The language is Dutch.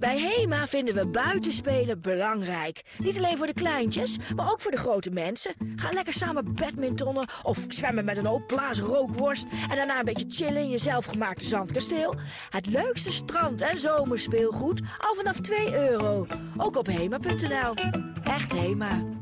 Bij HEMA vinden we buitenspelen belangrijk. Niet alleen voor de kleintjes, maar ook voor de grote mensen. Ga lekker samen badmintonnen of zwemmen met een opblazen rookworst... en daarna een beetje chillen in je zelfgemaakte zandkasteel. Het leukste strand- en zomerspeelgoed al vanaf 2 euro. Ook op hema.nl. Echt HEMA.